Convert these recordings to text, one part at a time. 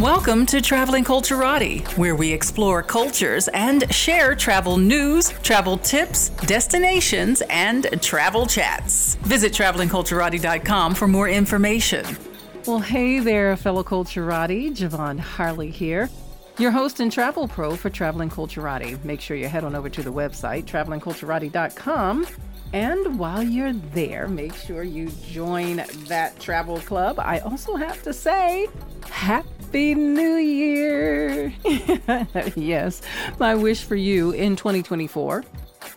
Welcome to Traveling Culturati, where we explore cultures and share travel news, travel tips, destinations, and travel chats. Visit travelingculturati.com for more information. Well, hey there, fellow Culturati. Javon Harley here, your host and travel pro for Traveling Culturati. Make sure you head on over to the website, travelingculturati.com. And while you're there, make sure you join that travel club. I also have to say, happy New Year! yes, my wish for you in 2024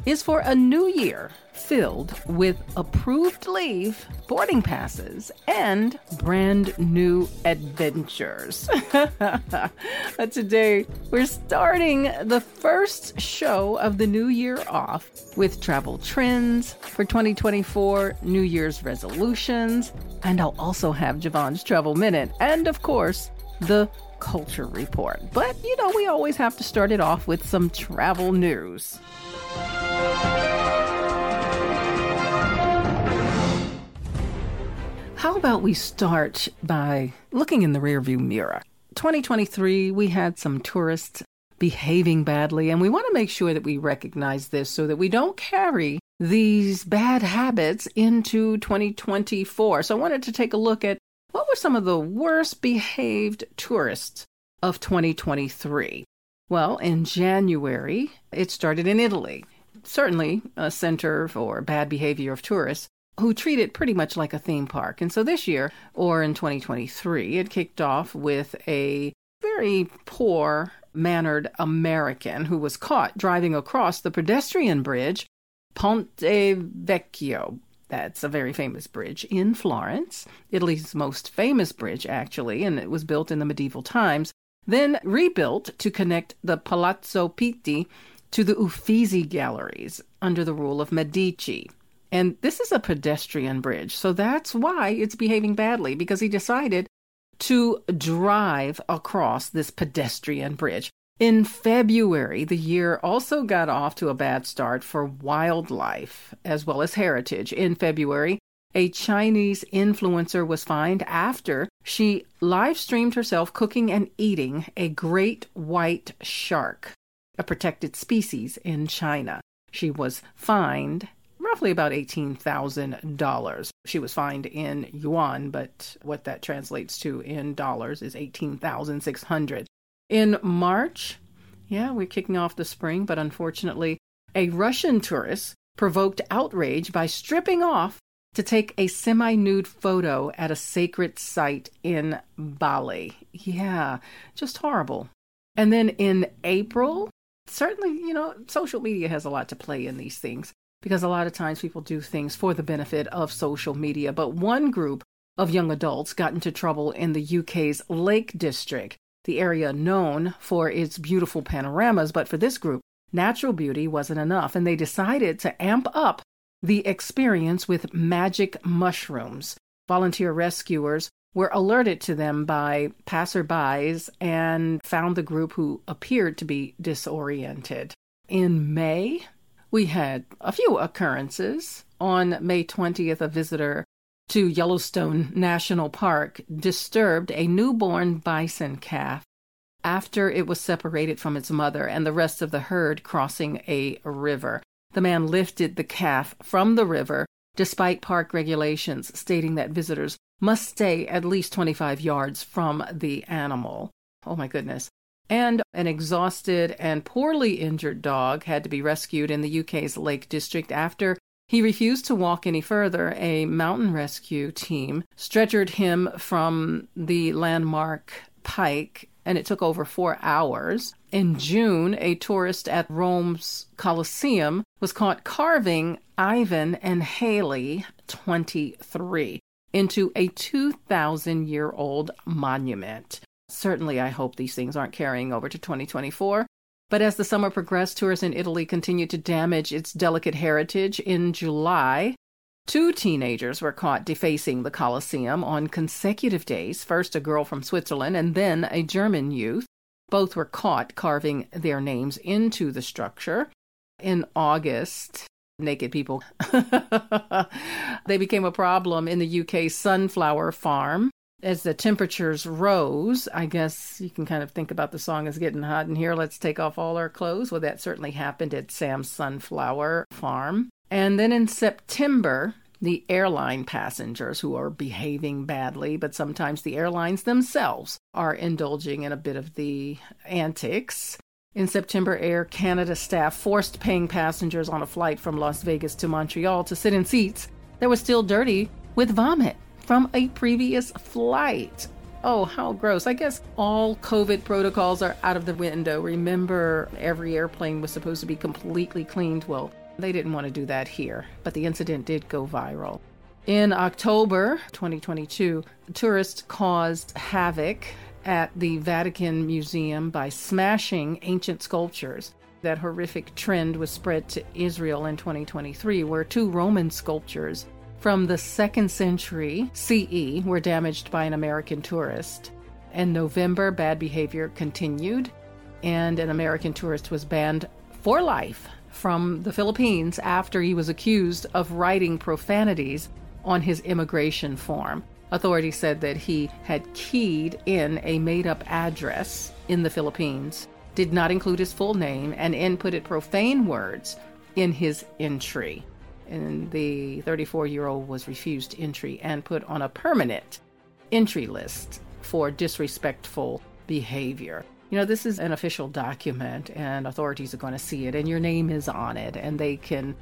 is for a new year filled with approved leave, boarding passes, and brand new adventures. Today, we're starting the first show of the new year off with travel trends for 2024, New Year's resolutions, and I'll also have Javon's Travel Minute, and of course, the Culture Report. But, you know, we always have to start it off with some travel news. How about we start by looking in the rearview mirror? 2023, we had some tourists behaving badly, and we want to make sure that we recognize this so that we don't carry these bad habits into 2024. So I wanted to take a look at what were some of the worst behaved tourists of 2023? Well, in January, it started in Italy. Certainly a center for bad behavior of tourists who treat it pretty much like a theme park. And so this year, or in 2023, it kicked off with a very poor mannered American who was caught driving across the pedestrian bridge Ponte Vecchio that's a very famous bridge in Florence, Italy's most famous bridge, actually, and it was built in the medieval times, then rebuilt to connect the Palazzo Pitti to the Uffizi galleries under the rule of Medici. And this is a pedestrian bridge, so that's why it's behaving badly, because he decided to drive across this pedestrian bridge. In February, the year also got off to a bad start for wildlife as well as heritage. In February, a Chinese influencer was fined after she live streamed herself cooking and eating a great white shark, a protected species in China. She was fined roughly about $18,000. She was fined in yuan, but what that translates to in dollars is 18,600. In March, yeah, we're kicking off the spring, but unfortunately, a Russian tourist provoked outrage by stripping off to take a semi nude photo at a sacred site in Bali. Yeah, just horrible. And then in April, certainly, you know, social media has a lot to play in these things because a lot of times people do things for the benefit of social media. But one group of young adults got into trouble in the UK's Lake District the area known for its beautiful panoramas, but for this group, natural beauty wasn't enough, and they decided to amp up the experience with magic mushrooms. Volunteer rescuers were alerted to them by passerbys and found the group who appeared to be disoriented. In May, we had a few occurrences. On May 20th, a visitor to Yellowstone National Park disturbed a newborn bison calf after it was separated from its mother and the rest of the herd crossing a river. The man lifted the calf from the river despite park regulations stating that visitors must stay at least 25 yards from the animal. Oh my goodness. And an exhausted and poorly injured dog had to be rescued in the UK's Lake District after he refused to walk any further. A mountain rescue team stretchered him from the landmark pike, and it took over four hours. In June, a tourist at Rome's Colosseum was caught carving Ivan and Haley, 23, into a 2,000 year old monument. Certainly, I hope these things aren't carrying over to 2024. But as the summer progressed, tourists in Italy continued to damage its delicate heritage. In July, two teenagers were caught defacing the Colosseum on consecutive days first a girl from Switzerland and then a German youth. Both were caught carving their names into the structure. In August, naked people. they became a problem in the UK's Sunflower Farm as the temperatures rose, I guess you can kind of think about the song as getting hot in here. Let's take off all our clothes. Well, that certainly happened at Sam's Sunflower Farm. And then in September, the airline passengers who are behaving badly, but sometimes the airlines themselves are indulging in a bit of the antics. In September, Air Canada staff forced paying passengers on a flight from Las Vegas to Montreal to sit in seats that were still dirty with vomit from a previous flight. Oh, how gross. I guess all COVID protocols are out of the window. Remember, every airplane was supposed to be completely cleaned. Well, they didn't want to do that here, but the incident did go viral. In October 2022, tourists caused havoc at the Vatican Museum by smashing ancient sculptures. That horrific trend was spread to Israel in 2023, where two Roman sculptures from the second century CE were damaged by an American tourist. In November, bad behavior continued, and an American tourist was banned for life from the Philippines after he was accused of writing profanities on his immigration form. Authorities said that he had keyed in a made up address in the Philippines, did not include his full name, and inputted profane words in his entry. And the 34 year old was refused entry and put on a permanent entry list for disrespectful behavior you know, this is an official document and authorities are going to see it and your name is on it and they can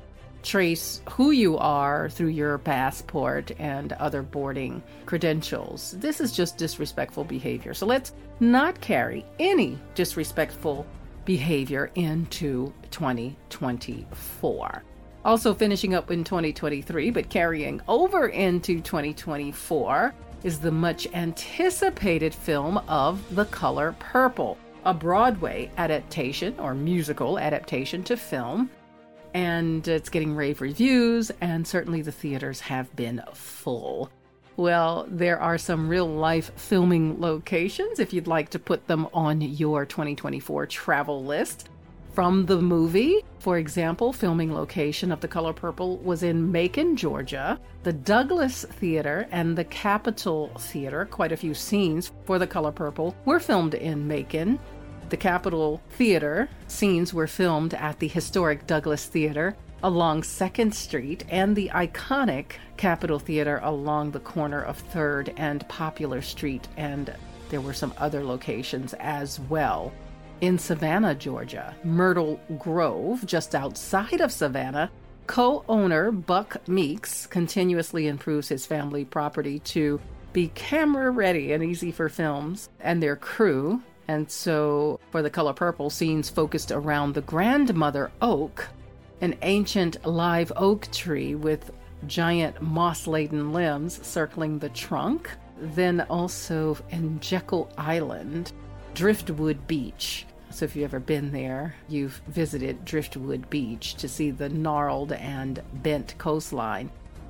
trace who you are through your passport and other boarding credentials. This is just disrespectful behavior. So let's not carry any disrespectful behavior into 2024. Also, finishing up in 2023, but carrying over into 2024 is the much anticipated film of The Color Purple, a Broadway adaptation or musical adaptation to film. And it's getting rave reviews, and certainly the theaters have been full. Well, there are some real life filming locations if you'd like to put them on your 2024 travel list from the movie. For example, filming location of The Color Purple was in Macon, Georgia. The Douglass Theater and the Capitol Theater, quite a few scenes for The Color Purple, were filmed in Macon. The Capitol Theater scenes were filmed at the historic Douglass Theater along 2nd Street and the iconic Capitol Theater along the corner of 3rd and Poplar Street, and there were some other locations as well in Savannah, Georgia, Myrtle Grove, just outside of Savannah, co owner Buck Meeks continuously improves his family property to be camera ready and easy for films and their crew. And so, for the color purple, scenes focused around the grandmother oak, an ancient live oak tree with giant moss laden limbs circling the trunk. Then also in Jekyll Island, Driftwood Beach. So, if you've ever been there, you've visited Driftwood Beach to see the gnarled and bent coastline.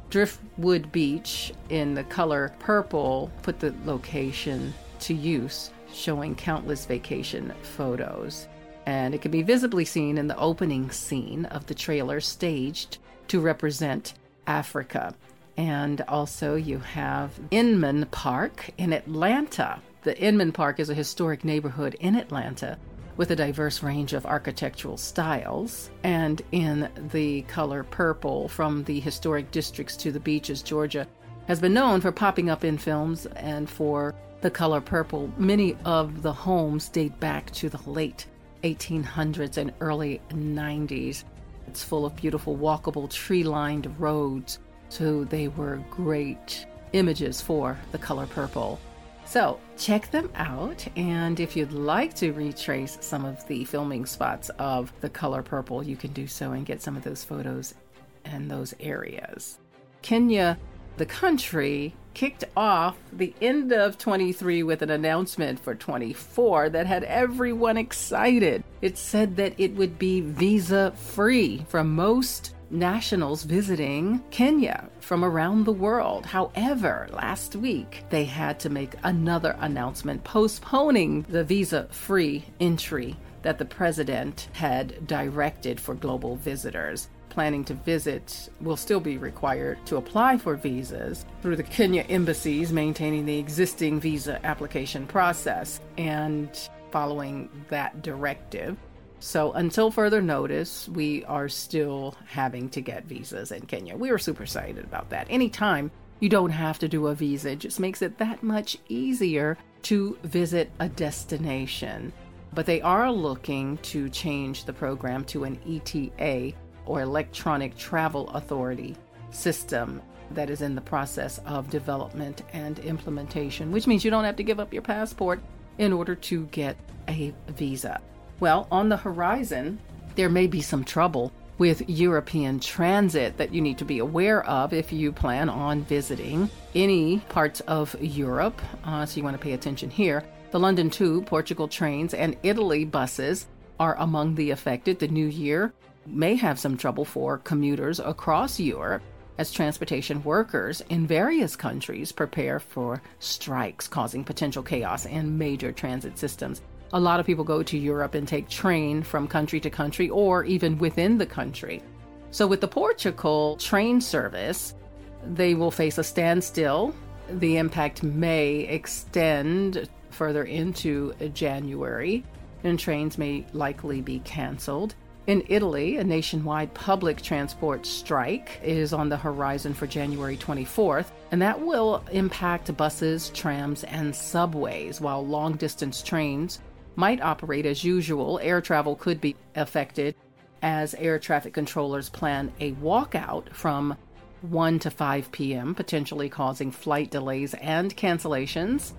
Driftwood Beach in the color purple put the location to use, showing countless vacation photos. And it can be visibly seen in the opening scene of the trailer staged to represent Africa. And also, you have Inman Park in Atlanta, the Inman Park is a historic neighborhood in Atlanta with a diverse range of architectural styles. And in the color purple, from the historic districts to the beaches, Georgia has been known for popping up in films and for the color purple. Many of the homes date back to the late 1800s and early 90s. It's full of beautiful, walkable, tree lined roads. So they were great images for the color purple. So check them out. And if you'd like to retrace some of the filming spots of The Color Purple, you can do so and get some of those photos and those areas. Kenya, the country, kicked off the end of 23 with an announcement for 24 that had everyone excited. It said that it would be visa free for most nationals visiting Kenya from around the world. However, last week they had to make another announcement postponing the visa free entry that the president had directed for global visitors. planning to visit will still be required to apply for visas through the Kenya embassies, maintaining the existing visa application process and following that directive. So, until further notice, we are still having to get visas in Kenya. We were super excited about that. Anytime you don't have to do a visa, it just makes it that much easier to visit a destination. But they are looking to change the program to an ETA or Electronic Travel Authority system that is in the process of development and implementation, which means you don't have to give up your passport in order to get a visa. Well, on the horizon, there may be some trouble with European transit that you need to be aware of if you plan on visiting any parts of Europe. Uh, so you want to pay attention here. The London Tube, Portugal trains, and Italy buses are among the affected. The new year may have some trouble for commuters across Europe as transportation workers in various countries prepare for strikes causing potential chaos in major transit systems. A lot of people go to Europe and take train from country to country or even within the country. So, with the Portugal train service, they will face a standstill. The impact may extend further into January, and trains may likely be canceled. In Italy, a nationwide public transport strike is on the horizon for January 24th, and that will impact buses, trams, and subways, while long distance trains might operate as usual. Air travel could be affected as air traffic controllers plan a walkout from 1 to 5 p.m., potentially causing flight delays and cancellations.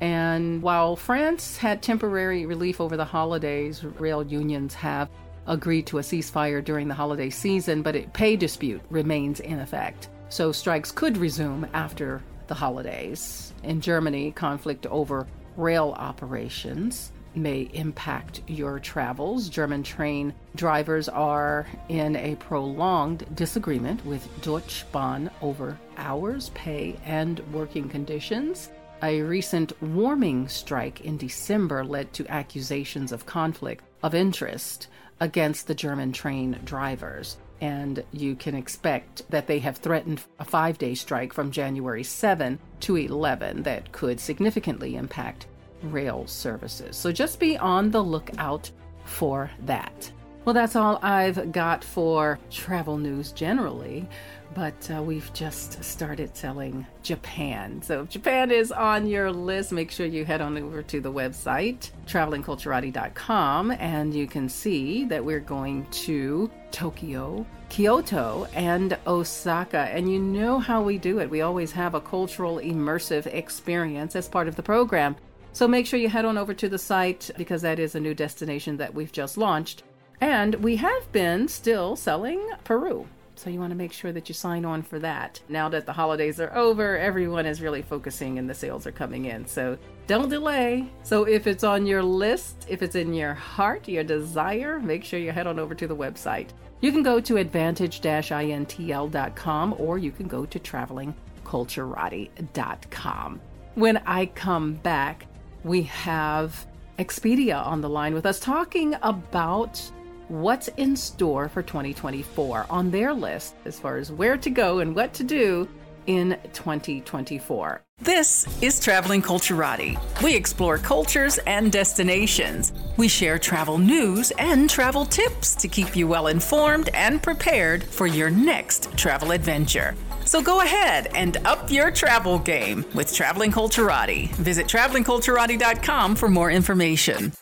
And while France had temporary relief over the holidays, rail unions have agreed to a ceasefire during the holiday season, but a pay dispute remains in effect. So strikes could resume after the holidays. In Germany, conflict over rail operations may impact your travels. German train drivers are in a prolonged disagreement with Deutsche Bahn over hours, pay, and working conditions. A recent warming strike in December led to accusations of conflict of interest against the German train drivers. And you can expect that they have threatened a five day strike from January 7 to 11 that could significantly impact rail services. So just be on the lookout for that. Well, that's all I've got for travel news generally, but uh, we've just started selling Japan. So if Japan is on your list, make sure you head on over to the website, travelingculturati.com, and you can see that we're going to Tokyo, Kyoto, and Osaka. And you know how we do it. We always have a cultural immersive experience as part of the program. So make sure you head on over to the site because that is a new destination that we've just launched. And we have been still selling Peru. So you want to make sure that you sign on for that. Now that the holidays are over, everyone is really focusing and the sales are coming in. So don't delay. So if it's on your list, if it's in your heart, your desire, make sure you head on over to the website. You can go to advantage-intl.com or you can go to travelingculturati.com. When I come back, we have Expedia on the line with us talking about what's in store for 2024 on their list as far as where to go and what to do in 2024. This is Traveling Culturati. We explore cultures and destinations. We share travel news and travel tips to keep you well informed and prepared for your next travel adventure. So go ahead and up your travel game with Traveling Culturati. Visit travelingculturati.com for more information.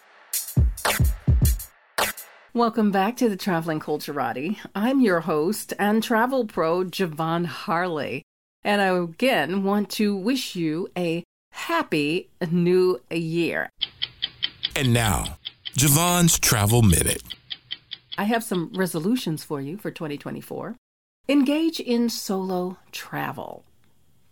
Welcome back to the Traveling Culturati. I'm your host and travel pro, Javon Harley. And I again want to wish you a happy new year. And now, Javon's Travel Minute. I have some resolutions for you for 2024. Engage in solo travel.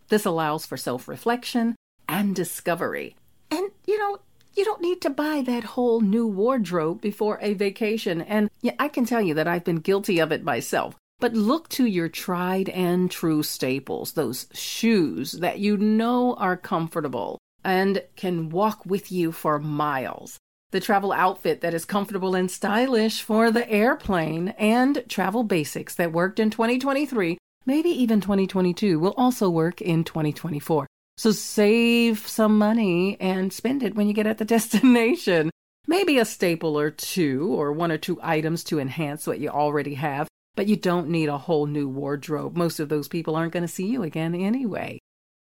This allows for self reflection and discovery. And, you know, you don't need to buy that whole new wardrobe before a vacation. And yeah, I can tell you that I've been guilty of it myself. But look to your tried and true staples, those shoes that you know are comfortable and can walk with you for miles. The travel outfit that is comfortable and stylish for the airplane, and travel basics that worked in 2023, maybe even 2022, will also work in 2024. So save some money and spend it when you get at the destination. Maybe a staple or two, or one or two items to enhance what you already have, but you don't need a whole new wardrobe. Most of those people aren't going to see you again anyway.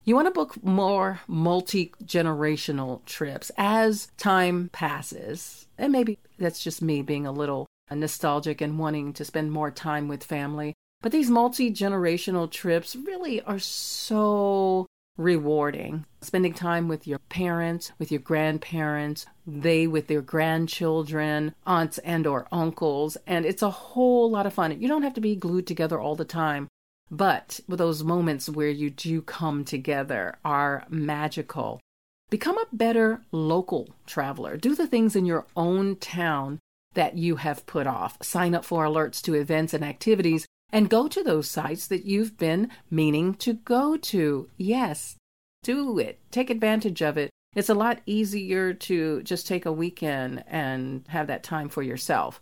You want to book more multi generational trips as time passes. And maybe that's just me being a little nostalgic and wanting to spend more time with family. But these multi generational trips really are so rewarding. Spending time with your parents, with your grandparents, they with their grandchildren, aunts and or uncles, and it's a whole lot of fun. You don't have to be glued together all the time. But those moments where you do come together are magical. Become a better local traveler. Do the things in your own town that you have put off. Sign up for alerts to events and activities and go to those sites that you've been meaning to go to. Yes, do it. Take advantage of it. It's a lot easier to just take a weekend and have that time for yourself.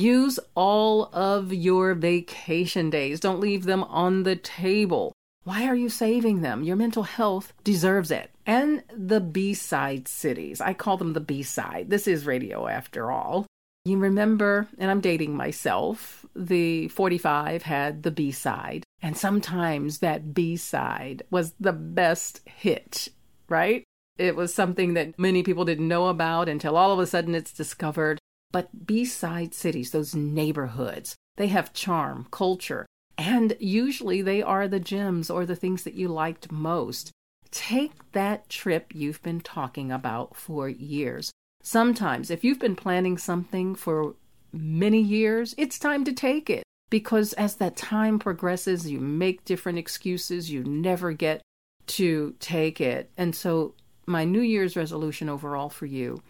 Use all of your vacation days. Don't leave them on the table. Why are you saving them? Your mental health deserves it. And the B side cities. I call them the B side. This is radio after all. You remember, and I'm dating myself, the 45 had the B side. And sometimes that B side was the best hit, right? It was something that many people didn't know about until all of a sudden it's discovered. But B-side cities, those neighborhoods, they have charm, culture, and usually they are the gems or the things that you liked most. Take that trip you've been talking about for years. Sometimes, if you've been planning something for many years, it's time to take it because as that time progresses, you make different excuses, you never get to take it. And so, my New Year's resolution overall for you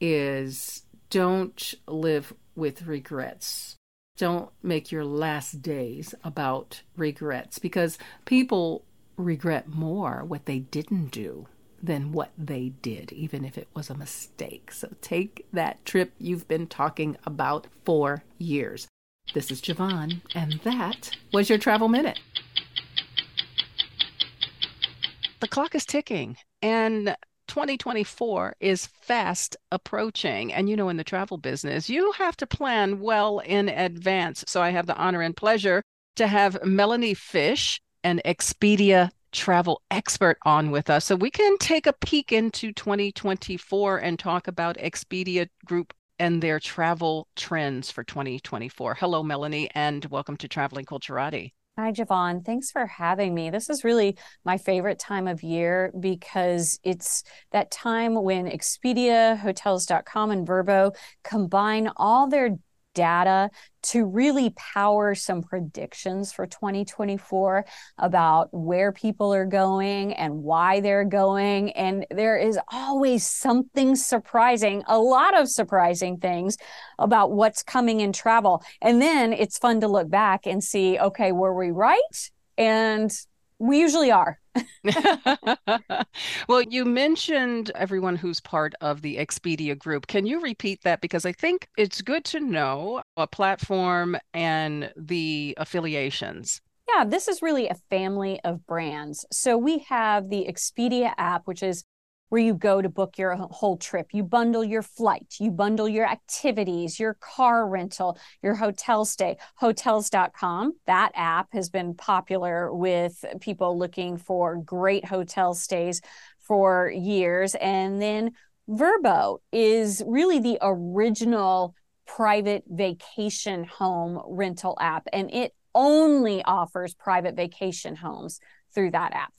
is don't live with regrets. Don't make your last days about regrets because people regret more what they didn't do than what they did, even if it was a mistake. So take that trip you've been talking about for years. This is Javon, and that was your Travel Minute. The clock is ticking, and 2024 is fast approaching. And you know, in the travel business, you have to plan well in advance. So I have the honor and pleasure to have Melanie Fish, an Expedia travel expert, on with us. So we can take a peek into 2024 and talk about Expedia Group and their travel trends for 2024. Hello, Melanie, and welcome to Traveling Culturati. Hi, Javon. Thanks for having me. This is really my favorite time of year because it's that time when Expedia, Hotels.com, and Vrbo combine all their data to really power some predictions for 2024 about where people are going and why they're going. And there is always something surprising, a lot of surprising things about what's coming in travel. And then it's fun to look back and see, okay, were we right? And we usually are. well, you mentioned everyone who's part of the Expedia group. Can you repeat that? Because I think it's good to know a platform and the affiliations. Yeah, this is really a family of brands. So we have the Expedia app, which is where you go to book your whole trip. You bundle your flight, you bundle your activities, your car rental, your hotel stay. Hotels.com, that app has been popular with people looking for great hotel stays for years. And then Vrbo is really the original private vacation home rental app, and it only offers private vacation homes through that app.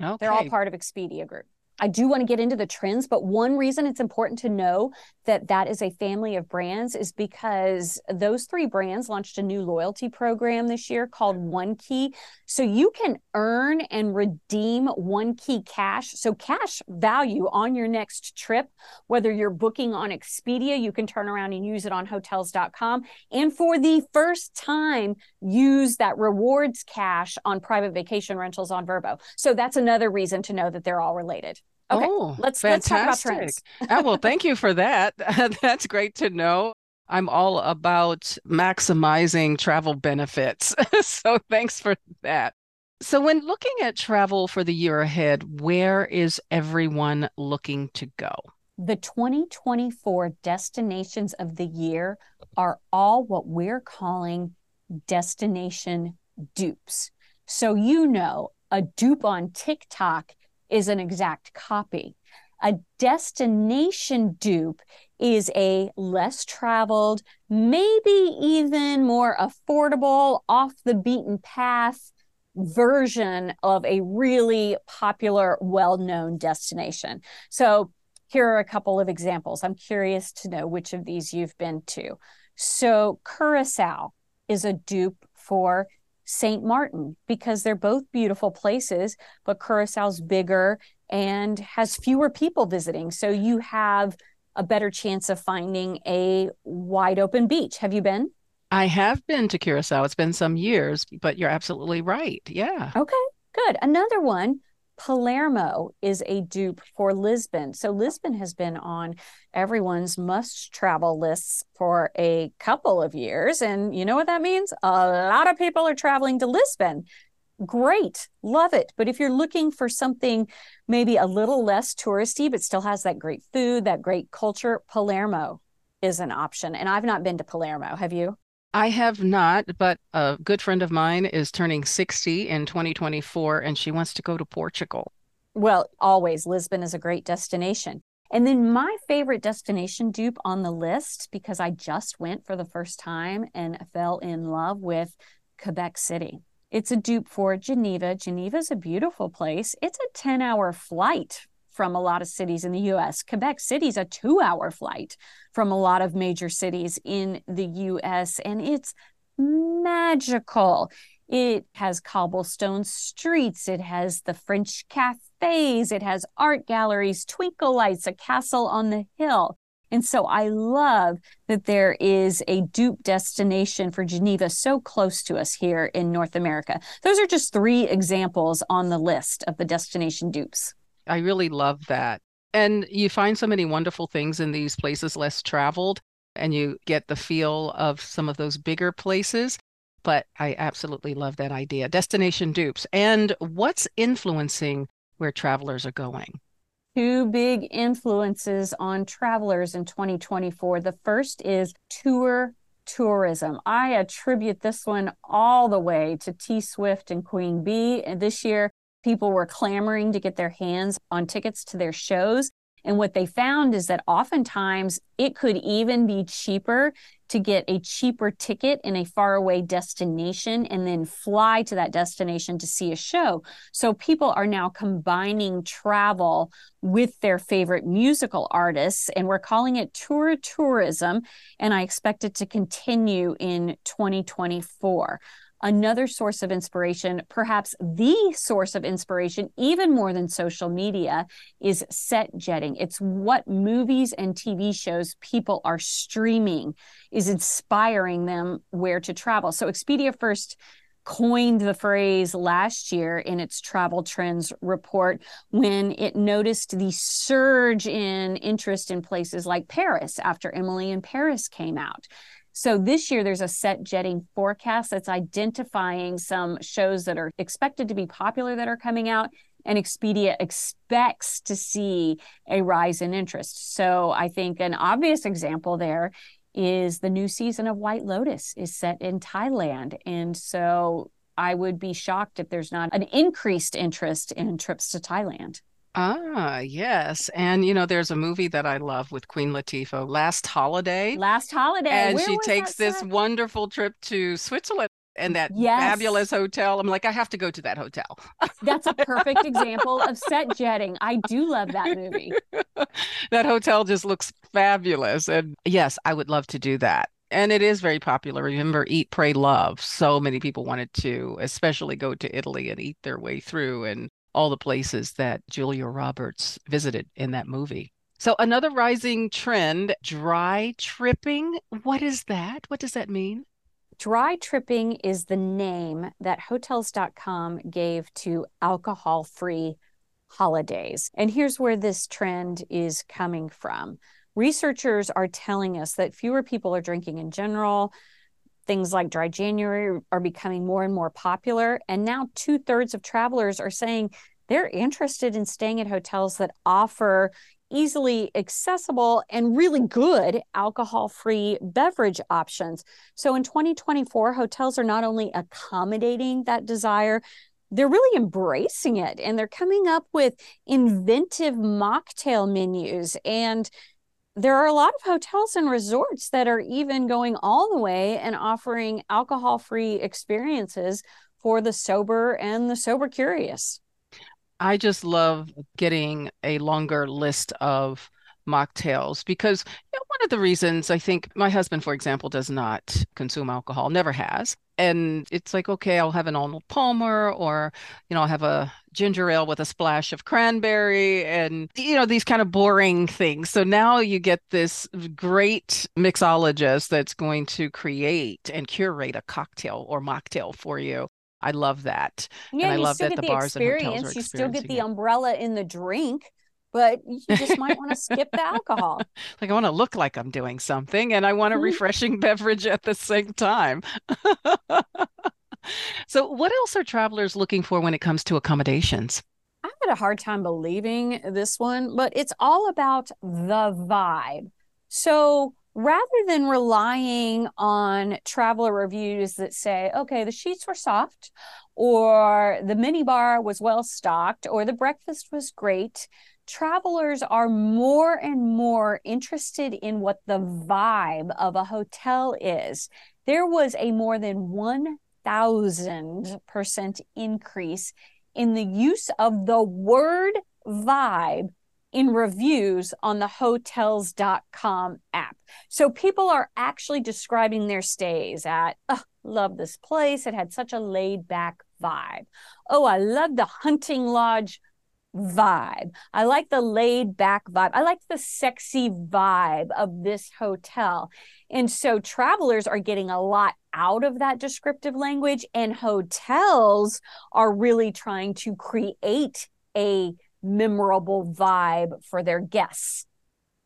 Okay. They're all part of Expedia Group. I do want to get into the trends, but one reason it's important to know that that is a family of brands is because those three brands launched a new loyalty program this year called One Key. So you can earn and redeem One Key cash. So cash value on your next trip, whether you're booking on Expedia, you can turn around and use it on hotels.com. And for the first time, use that rewards cash on private vacation rentals on Vrbo. So that's another reason to know that they're all related. Okay, oh, let's fantastic. let's talk about trends. oh, well, thank you for that. That's great to know. I'm all about maximizing travel benefits. so thanks for that. So, when looking at travel for the year ahead, where is everyone looking to go? The 2024 destinations of the year are all what we're calling destination dupes. So, you know, a dupe on TikTok is an exact copy. A destination dupe is a less traveled, maybe even more affordable, off the beaten path version of a really popular, well known destination. So, here are a couple of examples. I'm curious to know which of these you've been to. So, Curacao is a dupe for St. Martin because they're both beautiful places, but Curaçao's bigger and has fewer people visiting. So you have a better chance of finding a wide open beach. Have you been? I have been to Curacao. It's been some years, but you're absolutely right. Yeah. Okay, good. Another one Palermo is a dupe for Lisbon. So Lisbon has been on everyone's must travel lists for a couple of years. And you know what that means? A lot of people are traveling to Lisbon. Great, love it. But if you're looking for something maybe a little less touristy, but still has that great food, that great culture, Palermo is an option. And I've not been to Palermo. Have you? I have not, but a good friend of mine is turning 60 in 2024 and she wants to go to Portugal. Well, always. Lisbon is a great destination. And then my favorite destination dupe on the list, because I just went for the first time and fell in love with Quebec City. It's a dupe for Geneva. Geneva is a beautiful place. It's a 10 hour flight from a lot of cities in the US. Quebec City is a two hour flight from a lot of major cities in the US, and it's magical. It has cobblestone streets, it has the French cafes, it has art galleries, twinkle lights, a castle on the hill. And so I love that there is a dupe destination for Geneva so close to us here in North America. Those are just three examples on the list of the destination dupes. I really love that. And you find so many wonderful things in these places less traveled, and you get the feel of some of those bigger places. But I absolutely love that idea. Destination dupes. And what's influencing where travelers are going? Two big influences on travelers in 2024. The first is tour tourism. I attribute this one all the way to T Swift and Queen Bee. And this year, people were clamoring to get their hands on tickets to their shows. And what they found is that oftentimes it could even be cheaper to get a cheaper ticket in a faraway destination and then fly to that destination to see a show. So people are now combining travel with their favorite musical artists, and we're calling it tour tourism. And I expect it to continue in 2024 another source of inspiration, perhaps the source of inspiration, even more than social media, is set jetting. It's what movies and TV shows people are streaming is inspiring them where to travel. So Expedia first coined the phrase last year in its travel trends report when it noticed the surge in interest in places like Paris after Emily in Paris came out. So this year, there's a set jetting forecast that's identifying some shows that are expected to be popular that are coming out. And Expedia expects to see a rise in interest. So I think an obvious example there is the new season of White Lotus is set in Thailand. And so I would be shocked if there's not an increased interest in trips to Thailand. Ah, yes. And you know, there's a movie that I love with Queen Latifah, Last Holiday. Last Holiday. And Where she takes this set? wonderful trip to Switzerland and that Yes. fabulous hotel. I'm like, I have to go to that hotel. That's a perfect example of set jetting. I do love that movie. that hotel just looks fabulous. And yes, I would love to do that. And it is very popular. Remember, Eat, Pray, Love. So many people wanted to, especially go to Italy and eat their way through and all the places that Julia Roberts visited in that movie. So, another rising trend dry tripping. What is that? What does that mean? Dry tripping is the name that Hotels.com gave to alcohol free holidays. And here's where this trend is coming from. Researchers are telling us that fewer people are drinking in general. Things like dry January are becoming more and more popular. And now two thirds of travelers are saying they're interested in staying at hotels that offer easily accessible and really good alcohol free beverage options. So in 2024, hotels are not only accommodating that desire, they're really embracing it and they're coming up with inventive mocktail menus and there are a lot of hotels and resorts that are even going all the way and offering alcohol free experiences for the sober and the sober curious. I just love getting a longer list of mocktails because you know, one of the reasons I think my husband, for example, does not consume alcohol, never has. And it's like, okay, I'll have an Arnold Palmer or, you know, I'll have a ginger ale with a splash of cranberry and, you know, these kind of boring things. So now you get this great mixologist that's going to create and curate a cocktail or mocktail for you. I love that. Yeah, and I you love still that get the the bars and hotels are You still get the umbrella in the drink, but you just might want to skip the alcohol. Like I want to look like I'm doing something and I want a Mhm. refreshing beverage at the same time. So what else are travelers looking for when it comes to accommodations? I had a hard time believing this one, but it's all about the vibe. So rather than relying on traveler reviews that say, okay, the sheets were soft, or the minibar was well stocked, or the breakfast was great, travelers are more and more interested in what the vibe of a hotel is. There was a more than 1000% increase in the use of the word vibe in reviews on the hotels.com app. So people are actually describing their stays at, oh, love this place. It had such a laid back vibe. Oh, I love the hunting lodge vibe. I like the laid back vibe. I like the sexy vibe of this hotel. And so travelers are getting a lot out of that descriptive language, and hotels are really trying to create a memorable vibe for their guests.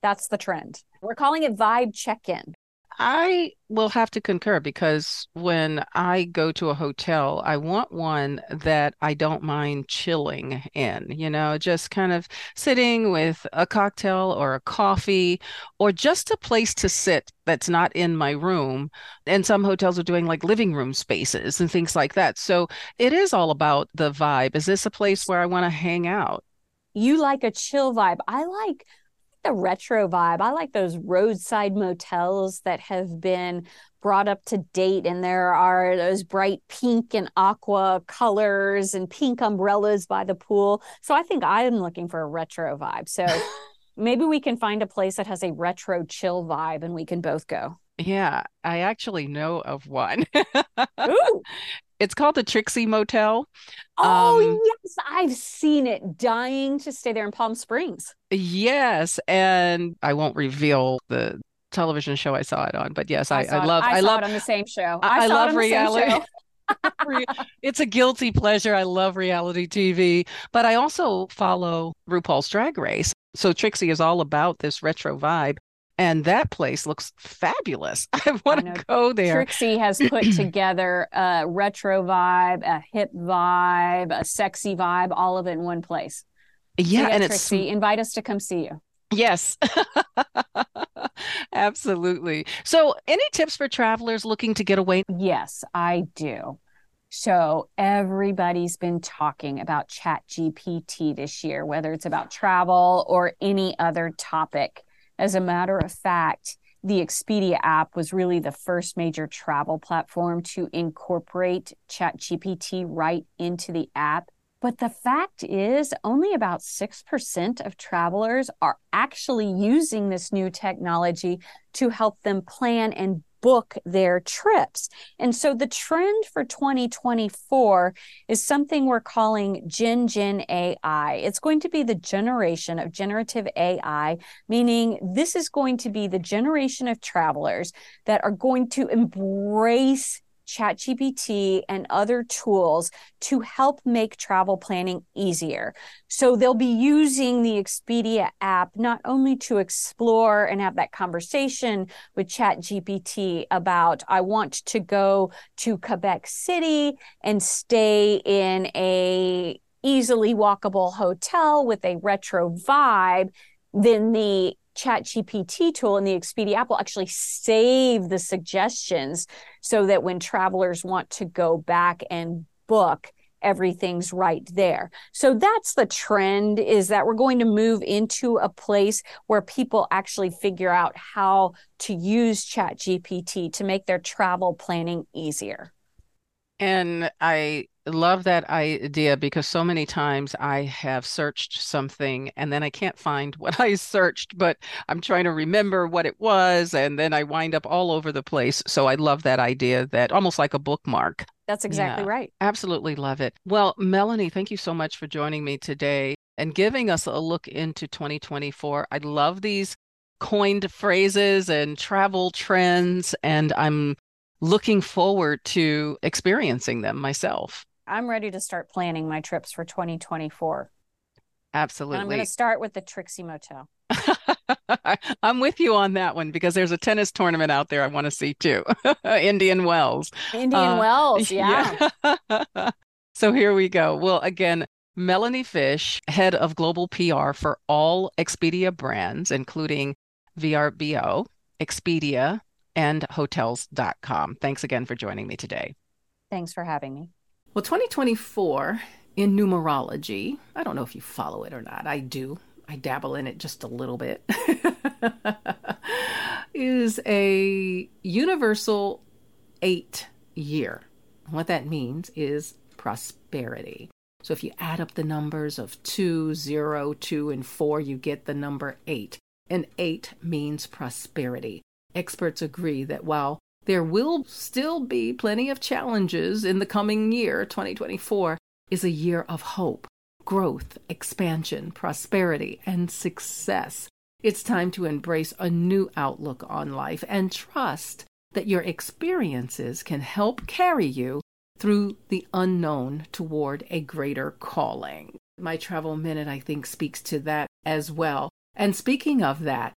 That's the trend. We're calling it vibe check in. I will have to concur because when I go to a hotel, I want one that I don't mind chilling in, you know, just kind of sitting with a cocktail or a coffee or just a place to sit that's not in my room. And some hotels are doing like living room spaces and things like that. So it is all about the vibe. Is this a place where I want to hang out? You like a chill vibe. I like the retro vibe. I like those roadside motels that have been brought up to date and there are those bright pink and aqua colors and pink umbrellas by the pool. So I think I'm looking for a retro vibe. So maybe we can find a place that has a retro chill vibe and we can both go. Yeah, I actually know of one. Ooh. It's called the Trixie Motel. Oh, Um, yes, I've seen it. Dying to stay there in Palm Springs. Yes, and I won't reveal the television show I saw it on, but yes, I, saw I love I, I saw love it on the same show. I- I saw it love on the same reality. it's a guilty pleasure. I love reality TV, but I also follow RuPaul's Drag Race. So Trixie is all about this retro vibe, and that place looks fabulous. I want to go there. Trixie has put together a retro vibe, a hip vibe, a sexy vibe, all of it in one place. Yeah, and it's Trixie, invite us to come see you. yes. Absolutely. So, any tips for travelers looking to get away? Yes, I do. So everybody's been talking about Chat GPT this year, whether it's about travel or any other topic. As a matter of fact, the Expedia app was really the first major travel platform to incorporate Chat GPT right into the app. But the fact is, only about 6% of travelers are actually using this new technology to help them plan and book their trips. And so the trend for 2024 is something we're calling Gen Gen AI. It's going to be the generation of generative AI, meaning this is going to be the generation of travelers that are going to embrace ChatGPT and other tools to help make travel planning easier. So they'll be using the Expedia app not only to explore and have that conversation with ChatGPT about, I want to go to Quebec City and stay in a easily walkable hotel with a retro vibe, then the chat gpt tool in the expedia app will actually save the suggestions so that when travelers want to go back and book everything's right there. So that's the trend is that we're going to move into a place where people actually figure out how to use chat gpt to make their travel planning easier. And I love that idea because so many times I have searched something and then I can't find what I searched, but I'm trying to remember what it was. And then I wind up all over the place. So I love that idea that almost like a bookmark. That's exactly yeah, right. Absolutely love it. Well, Melanie, thank you so much for joining me today and giving us a look into 2024. I love these coined phrases and travel trends. And I'm looking forward to experiencing them myself. I'm ready to start planning my trips for 2024. Absolutely. And I'm going to start with the Trixie Motel. I'm with you on that one because there's a tennis tournament out there I want to see too. Indian Wells. Indian uh, Wells, yeah. yeah. so here we go. Well, again, Melanie Fish, head of global PR for all Expedia brands, including Vrbo, Expedia, and hotels.com. Thanks again for joining me today. Thanks for having me. Well, 2024 in numerology, I don't know if you follow it or not. I do. I dabble in it just a little bit. is a universal eight year. What that means is prosperity. So if you add up the numbers of two, zero, two, and four, you get the number eight. And eight means prosperity experts agree that while there will still be plenty of challenges in the coming year, 2024 is a year of hope, growth, expansion, prosperity, and success. It's time to embrace a new outlook on life and trust that your experiences can help carry you through the unknown toward a greater calling. My travel minute, I think, speaks to that as well. And speaking of that,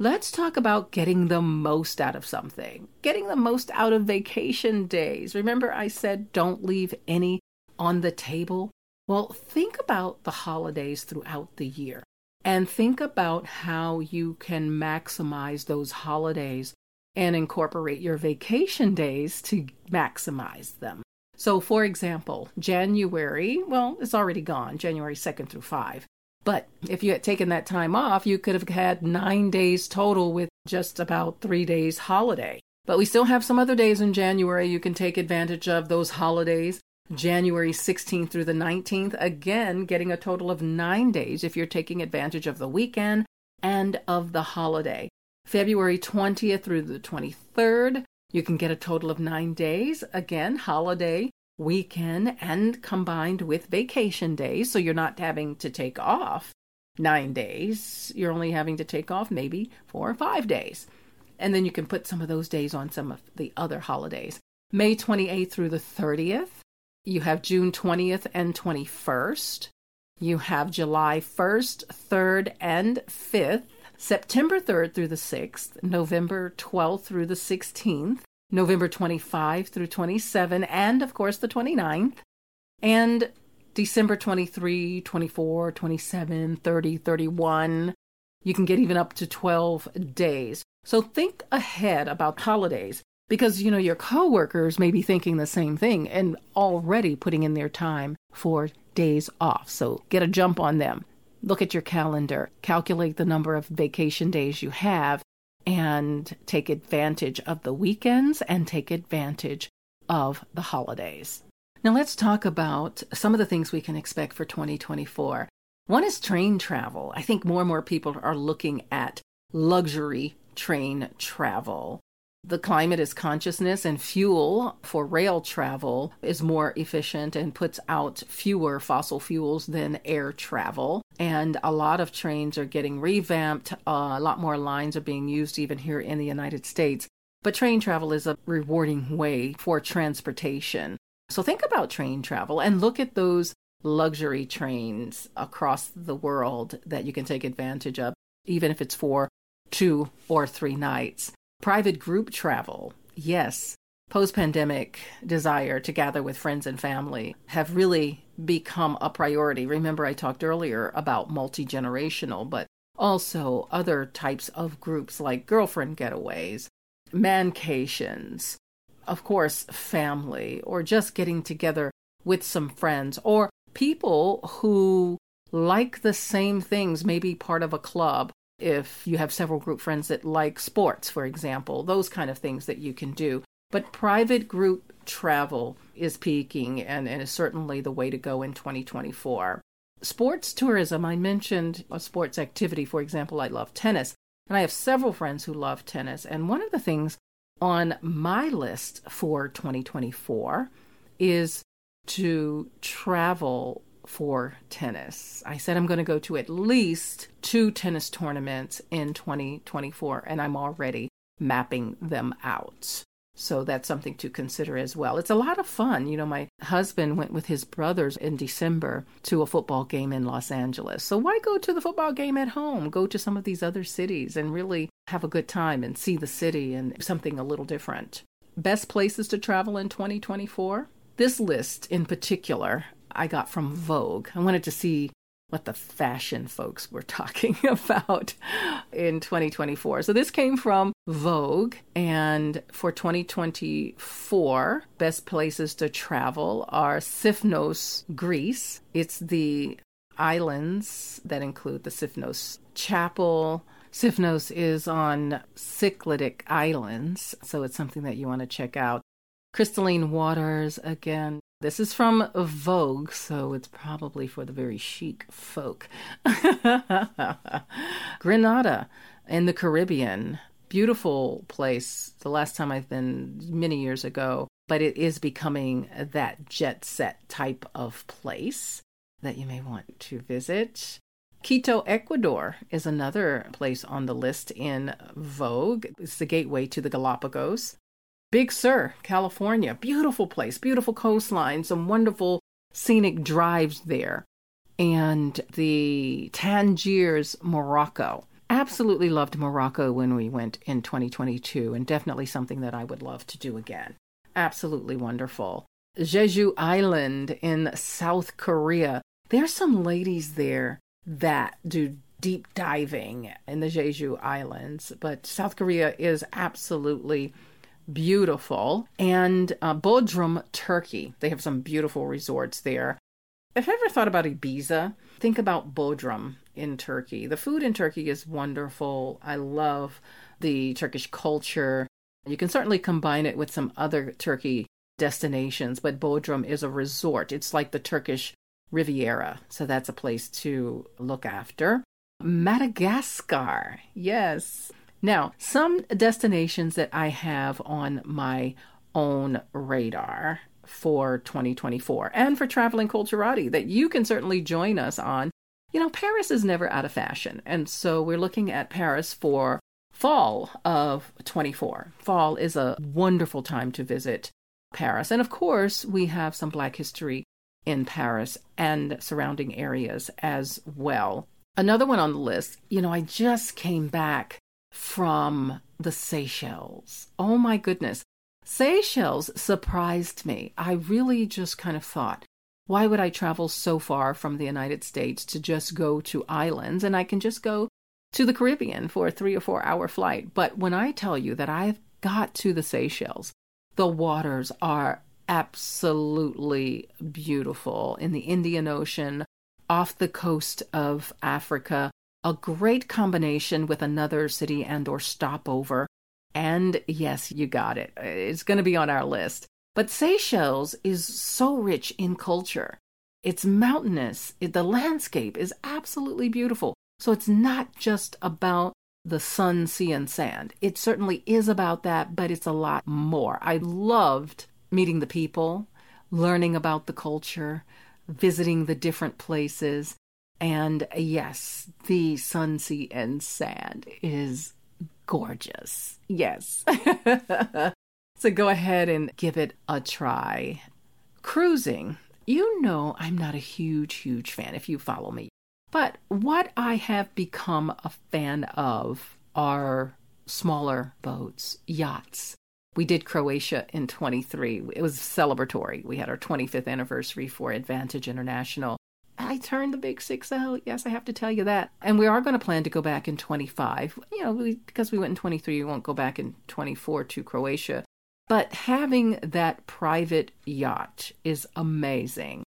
Let's talk about getting the most out of something, getting the most out of vacation days. Remember, I said don't leave any on the table? Well, think about the holidays throughout the year and think about how you can maximize those holidays and incorporate your vacation days to maximize them. So, for example, January, well, it's already gone, January 2nd through 5. But if you had taken that time off, you could have had nine days total with just about three days holiday. But we still have some other days in January you can take advantage of those holidays. January 16th through the 19th, again, getting a total of nine days if you're taking advantage of the weekend and of the holiday. February 20th through the 23rd, you can get a total of nine days. Again, holiday weekend and combined with vacation days. So you're not having to take off nine days. You're only having to take off maybe four or five days. And then you can put some of those days on some of the other holidays. May 28th through the 30th. You have June 20th and 21st. You have July 1st, 3rd, and 5th. September 3rd through the 6th. November 12th through the 16th. November 25 through 27, and of course the 29th, and December 23, 24, 27, 30, 31. You can get even up to 12 days. So think ahead about holidays because you know your coworkers may be thinking the same thing and already putting in their time for days off. So get a jump on them. Look at your calendar, calculate the number of vacation days you have, and take advantage of the weekends and take advantage of the holidays. Now, let's talk about some of the things we can expect for 2024. One is train travel. I think more and more people are looking at luxury train travel. The climate is consciousness, and fuel for rail travel is more efficient and puts out fewer fossil fuels than air travel. And a lot of trains are getting revamped. Uh, a lot more lines are being used even here in the United States But train travel is a rewarding way for transportation. So think about train travel and look at those luxury trains across the world that you can take advantage of, even if it's for two or three nights. Private group travel, yes, post pandemic desire to gather with friends and family have really become a priority. Remember, I talked earlier about multi generational, but also other types of groups like girlfriend getaways, mancations, of course, family, or just getting together with some friends, or people who like the same things, maybe part of a club. If you have several group friends that like sports, for example, those kind of things that you can do. But private group travel is peaking and, and is certainly the way to go in 2024. Sports tourism, I mentioned a sports activity. For example, I love tennis, and I have several friends who love tennis. And one of the things on my list for 2024 is to travel for tennis. I said I'm going to go to at least two tennis tournaments in 2024, and I'm already mapping them out. So that's something to consider as well. It's a lot of fun. You know, my husband went with his brothers in December to a football game in Los Angeles. So why go to the football game at home? Go to some of these other cities and really have a good time and see the city and something a little different. Best places to travel in 2024? This list in particular I got from Vogue. I wanted to see what the fashion folks were talking about in 2024. So this came from Vogue, and for 2024, best places to travel are Sifnos, Greece. It's the islands that include the Sifnos Chapel. Sifnos is on Cycladic Islands, so it's something that you want to check out. Crystalline waters, again, this is from Vogue, so it's probably for the very chic folk. Grenada in the Caribbean. Beautiful place. The last time I've been many years ago, but it is becoming that jet set type of place that you may want to visit. Quito, Ecuador is another place on the list in Vogue. It's the gateway to the Galapagos. Big Sur, California. Beautiful place, beautiful coastline, some wonderful scenic drives there. And the Tangiers, Morocco. Absolutely loved Morocco when we went in 2022, and definitely something that I would love to do again. Absolutely wonderful. Jeju Island in South Korea. There's some ladies there that do deep diving in the Jeju Islands, but South Korea is absolutely beautiful. And uh, Bodrum, Turkey. They have some beautiful resorts there. If you ever thought about Ibiza, think about Bodrum in Turkey. The food in Turkey is wonderful. I love the Turkish culture. You can certainly combine it with some other Turkey destinations, but Bodrum is a resort. It's like the Turkish Riviera. So that's a place to look after. Madagascar. Yes. Now, some destinations that I have on my own radar for 2024 and for Traveling Culturati that you can certainly join us on. You know, Paris is never out of fashion. And so we're looking at Paris for fall of 24. Fall is a wonderful time to visit Paris. And of course, we have some Black history in Paris and surrounding areas as well. Another one on the list, you know, I just came back from the Seychelles. Oh my goodness. Seychelles surprised me. I really just kind of thought, why would I travel so far from the United States to just go to islands and I can just go to the Caribbean for a three or four hour flight? But when I tell you that I've got to the Seychelles, the waters are absolutely beautiful in the Indian Ocean, off the coast of Africa, a great combination with another city and or stopover. And yes, you got it. It's going to be on our list. But Seychelles is so rich in culture. It's mountainous. It, the landscape is absolutely beautiful. So it's not just about the sun, sea, and sand. It certainly is about that, but it's a lot more. I loved meeting the people, learning about the culture, visiting the different places, and yes, the sun, sea, and sand is gorgeous. Yes. so go ahead and give it a try. Cruising. You know, I'm not a huge, huge fan if you follow me. But what I have become a fan of are smaller boats, yachts. We did Croatia in 23. It was celebratory. We had our 25th anniversary for Advantage International. Turned the big six out. Yes, I have to tell you that. And we are going to plan to go back in 25. You know, we, because we went in 23, we won't go back in 24 to Croatia. But having that private yacht is amazing.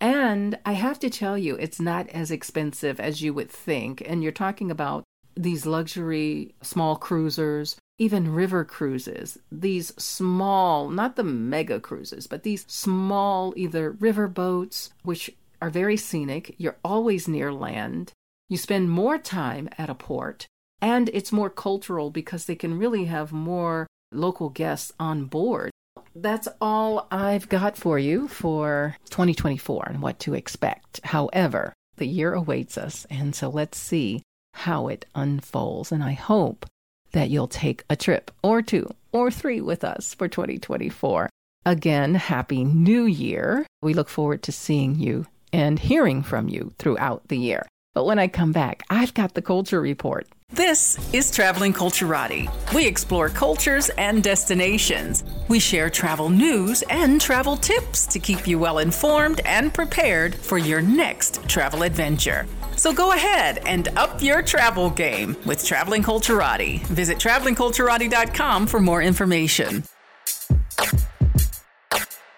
And I have to tell you, it's not as expensive as you would think. And you're talking about these luxury small cruisers, even river cruises, these small, not the mega cruises, but these small either river boats, which are very scenic. You're always near land. You spend more time at a port, and it's more cultural because they can really have more local guests on board. That's all I've got for you for 2024 and what to expect. However, the year awaits us, and so let's see how it unfolds. And I hope that you'll take a trip or two or three with us for 2024. Again, Happy New Year. We look forward to seeing you and hearing from you throughout the year. But when I come back, I've got the culture report. This is Traveling Culturati. We explore cultures and destinations. We share travel news and travel tips to keep you well informed and prepared for your next travel adventure. So go ahead and up your travel game with Traveling Culturati. Visit travelingculturati.com for more information.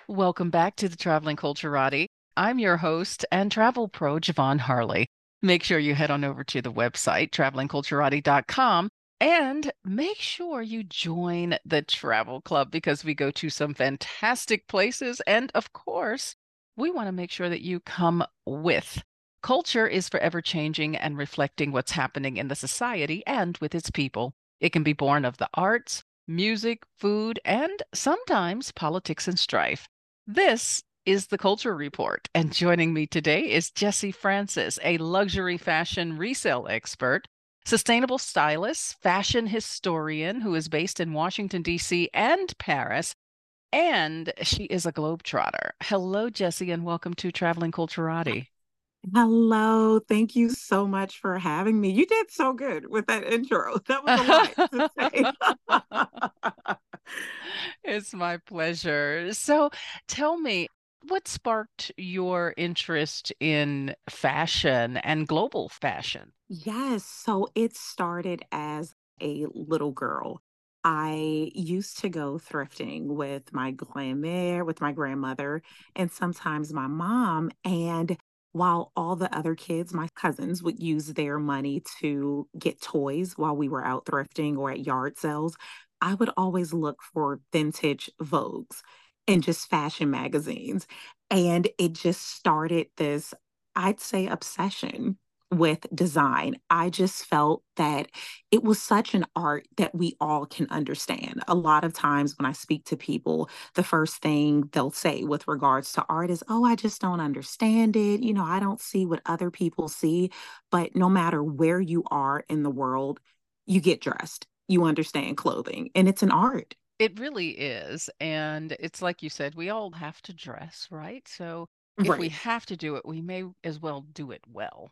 Welcome back to the Traveling Culturati. I'm your host and travel pro, Javon Harley. Make sure you head on over to the website, travelingculturati.com, and make sure you join the travel club because we go to some fantastic places. And of course, we want to make sure that you come with. Culture is forever changing and reflecting what's happening in the society and with its people. It can be born of the arts, music, food, and sometimes politics and strife. This is the Culture Report. And joining me today is Jessie Frances, a luxury fashion resale expert, sustainable stylist, fashion historian who is based in Washington, D.C. and Paris. And she is a globetrotter. Hello, Jessie, and welcome to Traveling Culturati. Hello. Thank you so much for having me. You did so good with that intro. That was a lot to say. it's my pleasure. So tell me, what sparked your interest in fashion and global fashion? Yes. So it started as a little girl. I used to go thrifting with my grandmère, with my grandmother, and sometimes my mom. And while all the other kids, my cousins, would use their money to get toys while we were out thrifting or at yard sales, I would always look for vintage Vogues and just fashion magazines. And it just started this, I'd say, obsession with design. I just felt that it was such an art that we all can understand. A lot of times when I speak to people, the first thing they'll say with regards to art is, Oh, I just don't understand it. You know, I don't see what other people see. But no matter where you are in the world, you get dressed, you understand clothing, and it's an art. It really is. And it's like you said, we all have to dress, right? So if we have to do it, we may as well do it well.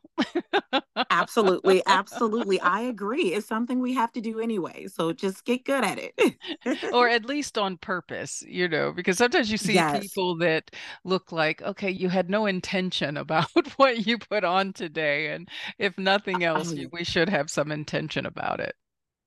absolutely. Absolutely. I agree. It's something we have to do anyway. So just get good at it. or at least on purpose, you know, because sometimes you see yes. people that look like, okay, you had no intention about what you put on today. And if nothing else, we should have some intention about it.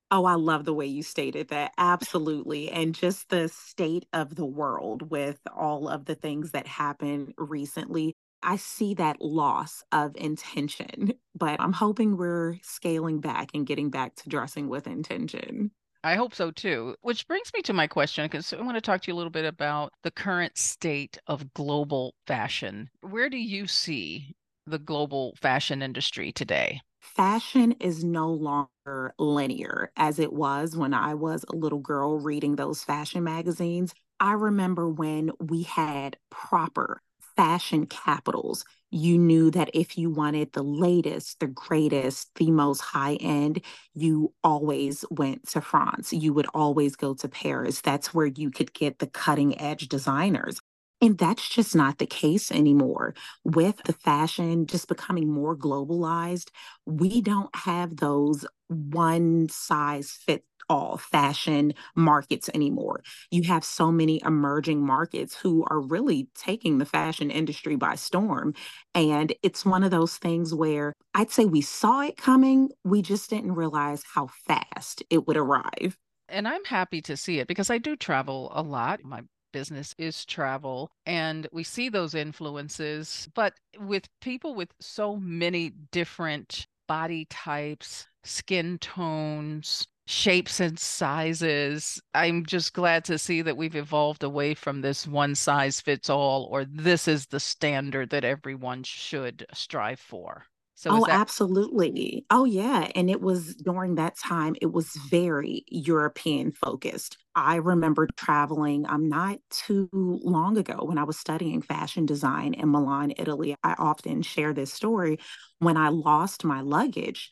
Oh, I love the way you stated that. Absolutely. And just the state of the world with all of the things that happened recently. I see that loss of intention, but I'm hoping we're scaling back and getting back to dressing with intention. I hope so too. Which brings me to my question because I want to talk to you a little bit about the current state of global fashion. Where do you see the global fashion industry today? Fashion is no longer linear as it was when I was a little girl reading those fashion magazines. I remember when we had proper fashion capitals. you knew that if you wanted the latest, the greatest, the most high end, you always went to France. You would always go to Paris. That's where you could get the cutting edge designers. And that's just not the case anymore. With the fashion just becoming more globalized, we don't have those one size fit all fashion markets anymore. You have so many emerging markets who are really taking the fashion industry by storm. And it's one of those things where I'd say we saw it coming, we just didn't realize how fast it would arrive. And I'm happy to see it because I do travel a lot. My business is travel and we see those influences but with people with so many different body types skin tones shapes and sizes. I'm just glad to see that we've evolved away from this one size fits all, or this is the standard that everyone should strive for. So oh, that- absolutely. Oh, yeah. And it was during that time, it was very European focused. I remember traveling, I'm um, not too long ago when I was studying fashion design in Milan, Italy. I often share this story when I lost my luggage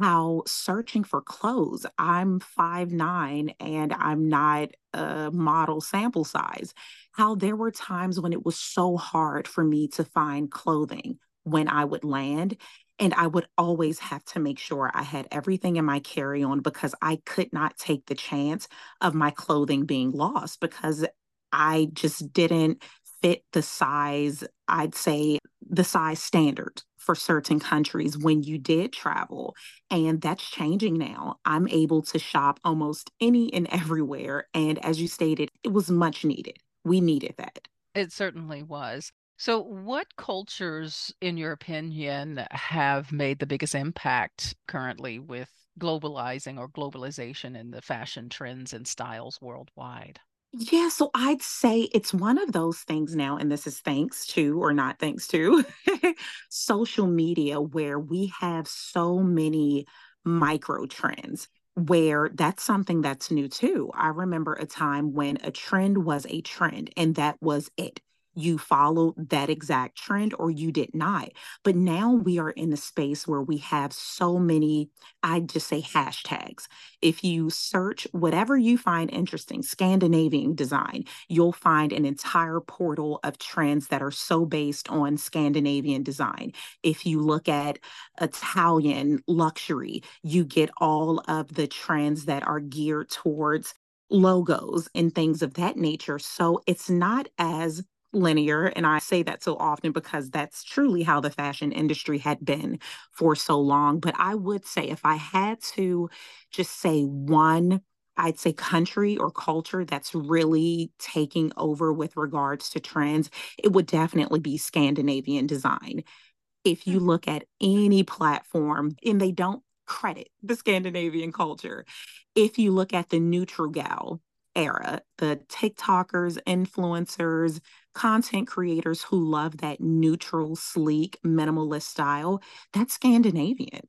how searching for clothes, I'm five nine and I'm not a model sample size, how there were times when it was so hard for me to find clothing when I would land. And I would always have to make sure I had everything in my carry on because I could not take the chance of my clothing being lost because I just didn't fit the size, I'd say the size standard for certain countries when you did travel. And that's changing now. I'm able to shop almost any and everywhere. And as you stated, it was much needed. We needed that. It certainly was. So, what cultures, in your opinion, have made the biggest impact currently with globalizing or globalization in the fashion trends and styles worldwide? Yeah, so I'd say it's one of those things now, and this is thanks to or not thanks to social media, where we have so many micro trends where that's something that's new too. I remember a time when a trend was a trend and that was it you followed that exact trend or you did not. But now we are in a space where we have so many, I just say hashtags. If you search whatever you find interesting, Scandinavian design, you'll find an entire portal of trends that are so based on Scandinavian design. If you look at Italian luxury, you get all of the trends that are geared towards logos and things of that nature. So it's not as linear. And I say that so often because that's truly how the fashion industry had been for so long. But I would say if I had to just say one, I'd say country or culture that's really taking over with regards to trends, it would definitely be Scandinavian design. If you hmm. look at any platform and they don't credit the Scandinavian culture, if you look at the neutral gal era, the TikTokers, influencers, content creators who love that neutral, sleek, minimalist style, that's Scandinavian.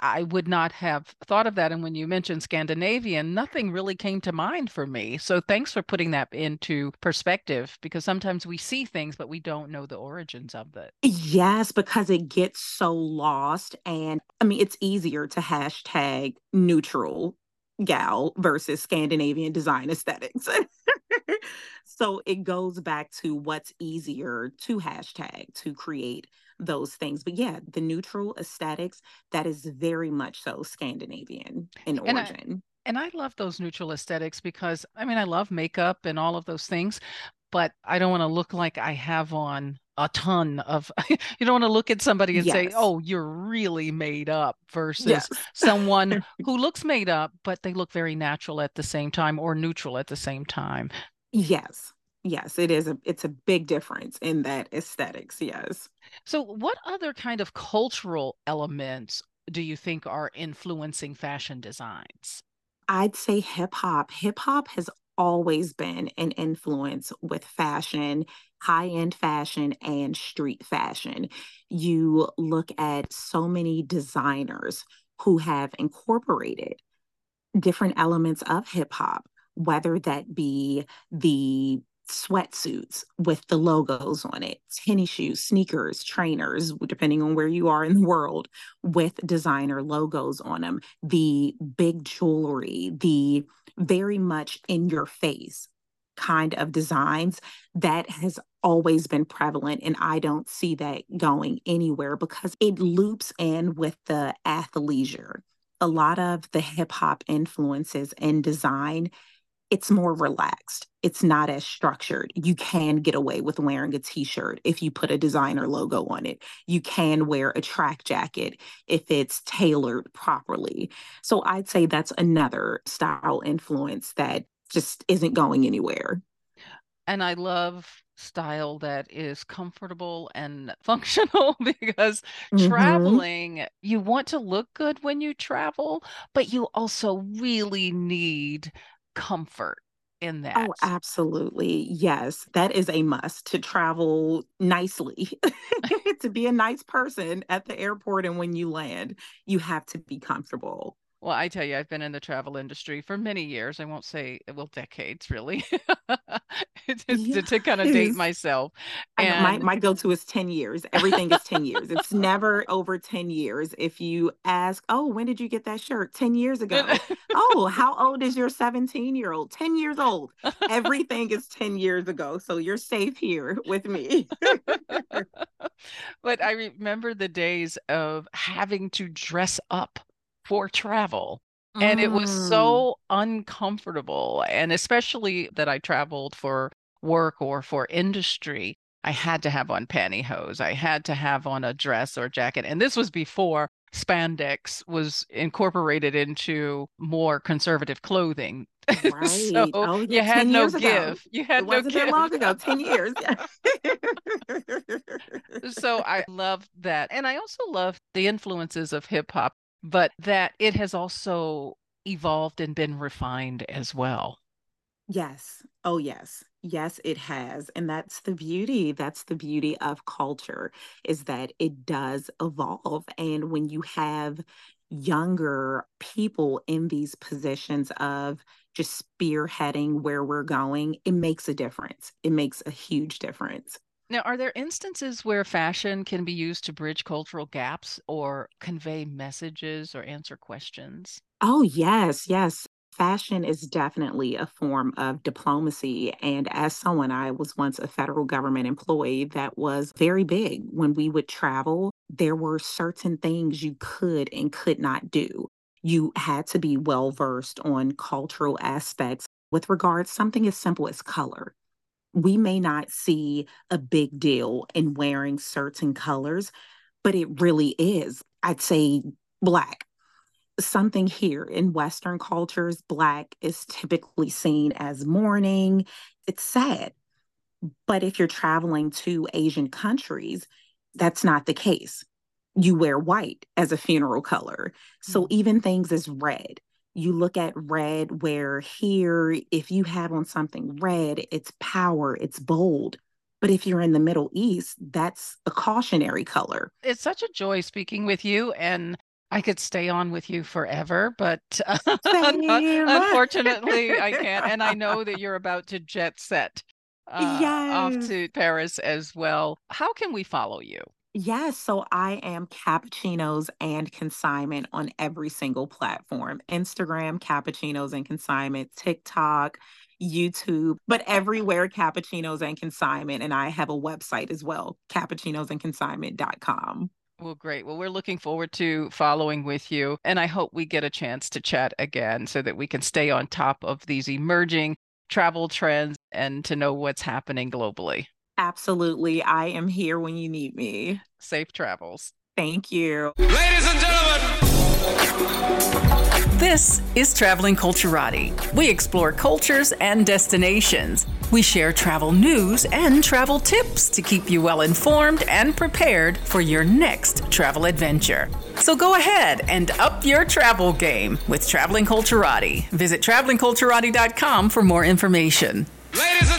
I would not have thought of that. And when you mentioned Scandinavian, nothing really came to mind for me. So thanks for putting that into perspective because sometimes we see things, but we don't know the origins of it. Yes, because it gets so lost. And I mean, it's easier to hashtag neutral gal versus Scandinavian design aesthetics. so it goes back to what's easier to hashtag to create those things. But yeah, the neutral aesthetics, that is very much so Scandinavian in origin. And I, and I love those neutral aesthetics because I mean, I love makeup and all of those things, but I don't want to look like I have on a ton of you don't want to look at somebody and yes. say oh you're really made up versus yes. someone who looks made up but they look very natural at the same time or neutral at the same time yes yes it is a it's a big difference in that aesthetics yes so what other kind of cultural elements do you think are influencing fashion designs I'd say hip hop. Hip hop has always been an influence with fashion, high end fashion, and street fashion. You look at so many designers who have incorporated different elements of hip hop, whether that be the sweatsuits with the logos on it, tennis shoes, sneakers, trainers, depending on where you are in the world, with designer logos on them, the big jewelry, the very much in your face kind of designs that has always been prevalent and I don't see that going anywhere because it loops in with the athleisure. A lot of the hip hop influences in design it's more relaxed. It's not as structured. You can get away with wearing a t shirt if you put a designer logo on it. You can wear a track jacket if it's tailored properly. So I'd say that's another style influence that just isn't going anywhere. And I love style that is comfortable and functional because mm-hmm. traveling, you want to look good when you travel, but you also really need comfort in oh, that. Oh, absolutely. Yes, that is a must to travel nicely. to be a nice person at the airport and when you land, you have to be comfortable. Well, I tell you, I've been in the travel industry for many years. I won't say, well, decades really, to, to, kind of date myself. And my, my go to is 10 years. Everything is 10 years. It's never over 10 years. If you ask, oh, when did you get that shirt? 10 years ago. oh, how old is your 17 year old? 10 years old. Everything is 10 years ago. So you're safe here with me. but I remember the days of having to dress up for travel. And it was mm. so uncomfortable. And especially that I traveled for work or for industry, I had to have on pantyhose. I had to have on a dress or jacket. And this was before spandex was incorporated into more conservative clothing. Right. so oh, you had no give. Ago. You had it no wasn't give. long ago, 10 years. so I love that. And I also love the influences of hip hop but that it has also evolved and been refined as well. Yes. Oh, yes. Yes, it has. And that's the beauty. That's the beauty of culture is that it does evolve. And when you have younger people in these positions of just spearheading where we're going, it makes a difference. It makes a huge difference. Now, are there instances where fashion can be used to bridge cultural gaps or convey messages or answer questions? Oh, yes, yes. Fashion is definitely a form of diplomacy. And as someone, I was once a federal government employee that was very big. When we would travel, there were certain things you could and could not do. You had to be well versed on cultural aspects with regards something as simple as color we may not see a big deal in wearing certain colors, but it really is. I'd say black. Something here in Western cultures, black is typically seen as mourning. It's sad. But if you're traveling to Asian countries, that's not the case. You wear white as a funeral color. So mm-hmm. even things as red, you look at red where here if you have on something red it's power it's bold but if you're in the middle east that's a cautionary color it's such a joy speaking with you and I could stay on with you forever, but unfortunately, I can't. And I know that you're about to jet set uh, yes. off to Paris as well. How can we follow you? Yes, so I am cappuccinos and consignment on every single platform Instagram, cappuccinos and consignment, TikTok, YouTube, but everywhere cappuccinos and consignment. And I have a website as well, cappuccinosandconsignment.com. Well, great. Well, we're looking forward to following with you. And I hope we get a chance to chat again so that we can stay on top of these emerging travel trends and to know what's happening globally. Absolutely. I am here when you need me. Safe travels. Thank you. Ladies and gentlemen, this is Traveling Culturati. We explore cultures and destinations. We share travel news and travel tips to keep you well informed and prepared for your next travel adventure. So go ahead and up your travel game with Traveling Culturati. Visit travelingculturati.com for more information. Ladies